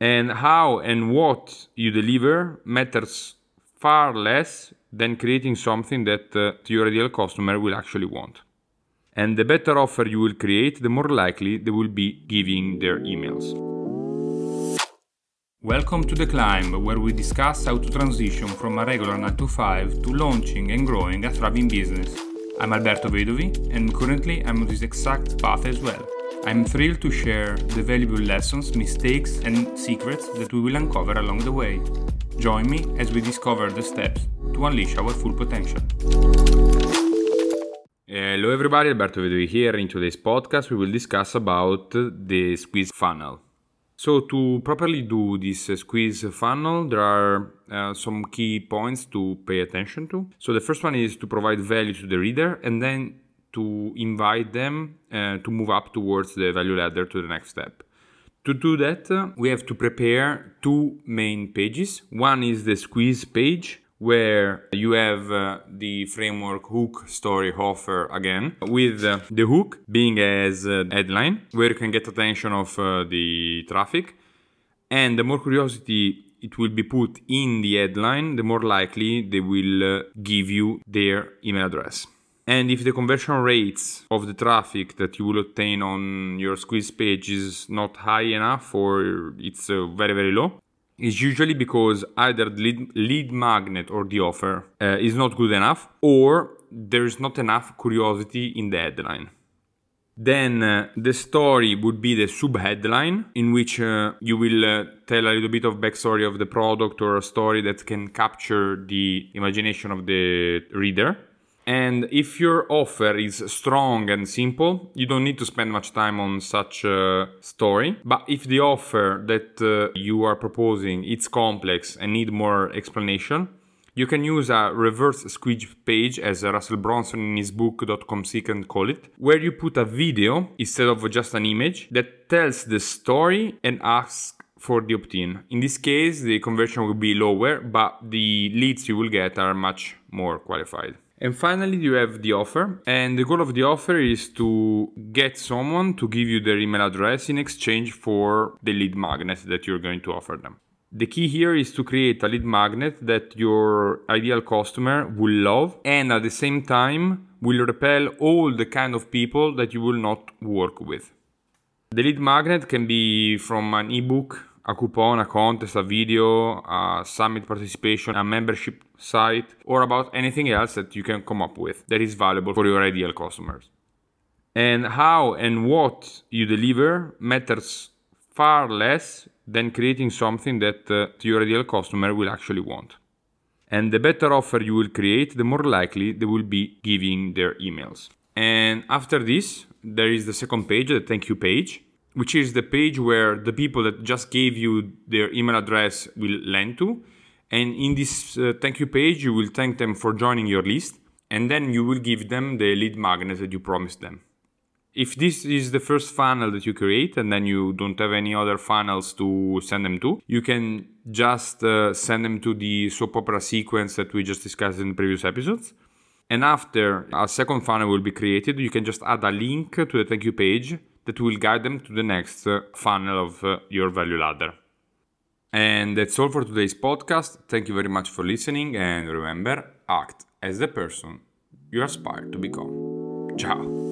And how and what you deliver matters far less than creating something that uh, your ideal customer will actually want. And the better offer you will create, the more likely they will be giving their emails. Welcome to The Climb, where we discuss how to transition from a regular 9 to 5 to launching and growing a thriving business. I'm Alberto Vedovi, and currently I'm on this exact path as well. I'm thrilled to share the valuable lessons, mistakes, and secrets that we will uncover along the way. Join me as we discover the steps to unleash our full potential. Hello everybody, Alberto Vedovi here. In today's podcast we will discuss about the squeeze funnel. So to properly do this squeeze funnel, there are uh, some key points to pay attention to. So the first one is to provide value to the reader and then to invite them uh, to move up towards the value ladder to the next step. To do that, uh, we have to prepare two main pages. One is the squeeze page, where you have uh, the framework hook story offer again with uh, the hook being as a headline where you can get attention of uh, the traffic and the more curiosity it will be put in the headline the more likely they will uh, give you their email address and if the conversion rates of the traffic that you will obtain on your squeeze page is not high enough or it's uh, very very low is usually because either the lead, lead magnet or the offer uh, is not good enough or there is not enough curiosity in the headline. Then uh, the story would be the sub headline, in which uh, you will uh, tell a little bit of backstory of the product or a story that can capture the imagination of the reader. And if your offer is strong and simple, you don't need to spend much time on such a story. But if the offer that uh, you are proposing is complex and need more explanation, you can use a reverse squeeze page as Russell Brunson in his book .com Secret call it, where you put a video instead of just an image that tells the story and asks for the opt-in. In this case, the conversion will be lower, but the leads you will get are much more qualified. And finally, you have the offer. And the goal of the offer is to get someone to give you their email address in exchange for the lead magnet that you're going to offer them. The key here is to create a lead magnet that your ideal customer will love and at the same time will repel all the kind of people that you will not work with. The lead magnet can be from an ebook a coupon, a contest, a video, a summit participation, a membership site, or about anything else that you can come up with that is valuable for your ideal customers. And how and what you deliver matters far less than creating something that uh, your ideal customer will actually want. And the better offer you will create, the more likely they will be giving their emails. And after this, there is the second page, the thank you page which is the page where the people that just gave you their email address will land to. And in this uh, thank you page, you will thank them for joining your list, and then you will give them the lead magnet that you promised them. If this is the first funnel that you create and then you don't have any other funnels to send them to, you can just uh, send them to the soap opera sequence that we just discussed in previous episodes. And after a second funnel will be created, you can just add a link to the thank you page that will guide them to the next uh, funnel of uh, your value ladder. And that's all for today's podcast. Thank you very much for listening and remember, act as the person you aspire to become. Ciao.